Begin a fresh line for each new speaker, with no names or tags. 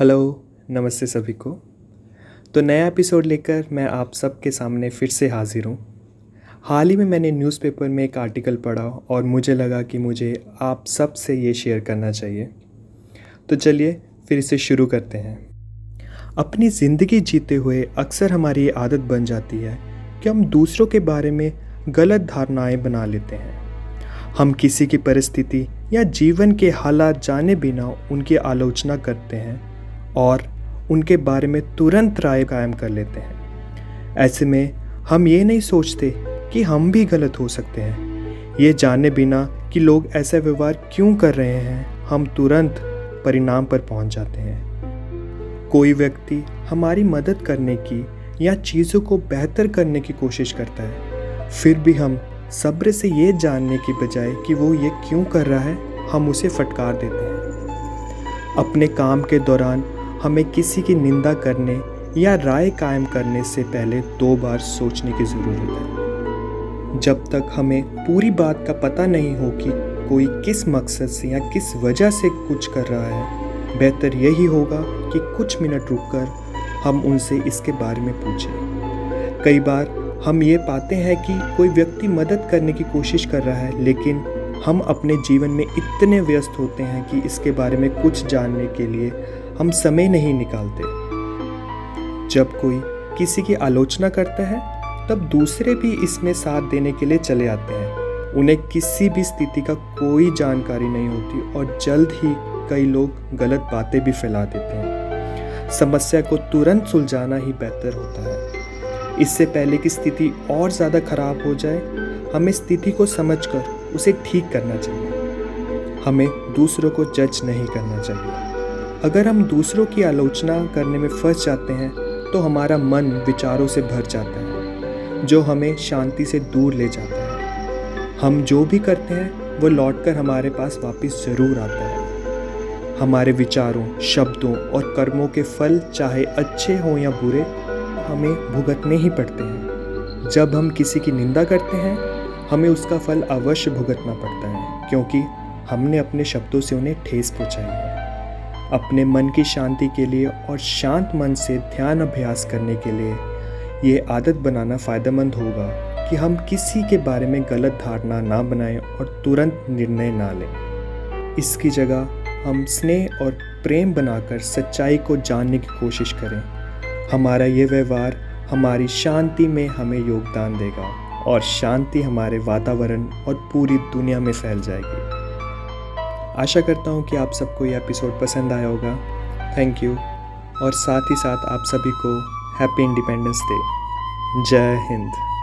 Hello, नमस्ते सभी को। तो नया एपिसोड लेकर मैं आप सब के सामने फिर से हाजिर हूँ। हाल ही में मैंने न्यूज़पेपर में एक आर्टिकल पढ़ा और मुझे लगा कि मुझे आप सबसे ये शेयर करना चाहिए। तो चलिए फिर इसे शुरू करते हैं। अपनी ज़िंदगी जीते हुए अक्सर हमारी ये आदत बन जाती है कि हम दूसरों के बारे में गलत धारणाएँ बना लेते हैं। हम किसी की परिस्थिति या जीवन के हालात जाने बिना उनकी आलोचना करते हैं। और उनके बारे में तुरंत राय कायम कर लेते हैं। ऐसे में हम ये नहीं सोचते कि हम भी गलत हो सकते हैं। ये जाने बिना कि लोग ऐसा व्यवहार क्यों कर रहे हैं, हम तुरंत परिणाम पर पहुँच जाते हैं। कोई व्यक्ति हमारी मदद करने की या चीज़ों को बेहतर करने की कोशिश करता है, फिर भी हम सब्र से ये जानने की बजाय कि वो ये क्यों कर रहा है, हम उसे फटकार देते हैं। अपने काम के दौरान हमें किसी की निंदा करने या राय कायम करने से पहले दो बार सोचने की ज़रूरत है। जब तक हमें पूरी बात का पता नहीं हो कि कोई किस मकसद से या किस वजह से कुछ कर रहा है, बेहतर यही होगा कि कुछ मिनट रुककर हम उनसे इसके बारे में पूछें। कई बार हम ये पाते हैं कि कोई व्यक्ति मदद करने की कोशिश कर रहा है, लेकिन हम अपने जीवन में इतने व्यस्त होते हैं कि इसके बारे में कुछ जानने के लिए हम समय नहीं निकालते। जब कोई किसी की आलोचना करता है, तब दूसरे भी इसमें साथ देने के लिए चले आते हैं। उन्हें किसी भी स्थिति का कोई जानकारी नहीं होती और जल्द ही कई लोग गलत बातें भी फैला देते हैं। समस्या को तुरंत सुलझाना ही बेहतर होता है। इससे पहले कि स्थिति और ज़्यादा खराब हो जाए, हमें स्थिति को समझकर उसे ठीक करना चाहिए। हमें दूसरों को जज नहीं करना चाहिए। अगर हम दूसरों की आलोचना करने में फंस जाते हैं तो हमारा मन विचारों से भर जाता है, जो हमें शांति से दूर ले जाता है। हम जो भी करते हैं, वो लौटकर हमारे पास वापस ज़रूर आता है। हमारे विचारों, शब्दों और कर्मों के फल, चाहे अच्छे हों या बुरे, हमें भुगतने ही पड़ते हैं। जब हम किसी की निंदा करते हैं, हमें उसका फल अवश्य भुगतना पड़ता है, क्योंकि हमने अपने शब्दों से उन्हें ठेस पहुंचाई है। अपने मन की शांति के लिए और शांत मन से ध्यान अभ्यास करने के लिए ये आदत बनाना फ़ायदेमंद होगा कि हम किसी के बारे में गलत धारणा ना बनाएँ और तुरंत निर्णय ना लें। इसकी जगह हम स्नेह और प्रेम बनाकर सच्चाई को जानने की कोशिश करें। हमारा ये व्यवहार हमारी शांति में हमें योगदान देगा और शांति हमारे वातावरण और पूरी दुनिया में फैल जाएगी। आशा करता हूँ कि आप सबको ये एपिसोड पसंद आया होगा। थैंक यू और साथ ही साथ आप सभी को हैप्पी इंडिपेंडेंस डे जय हिंद.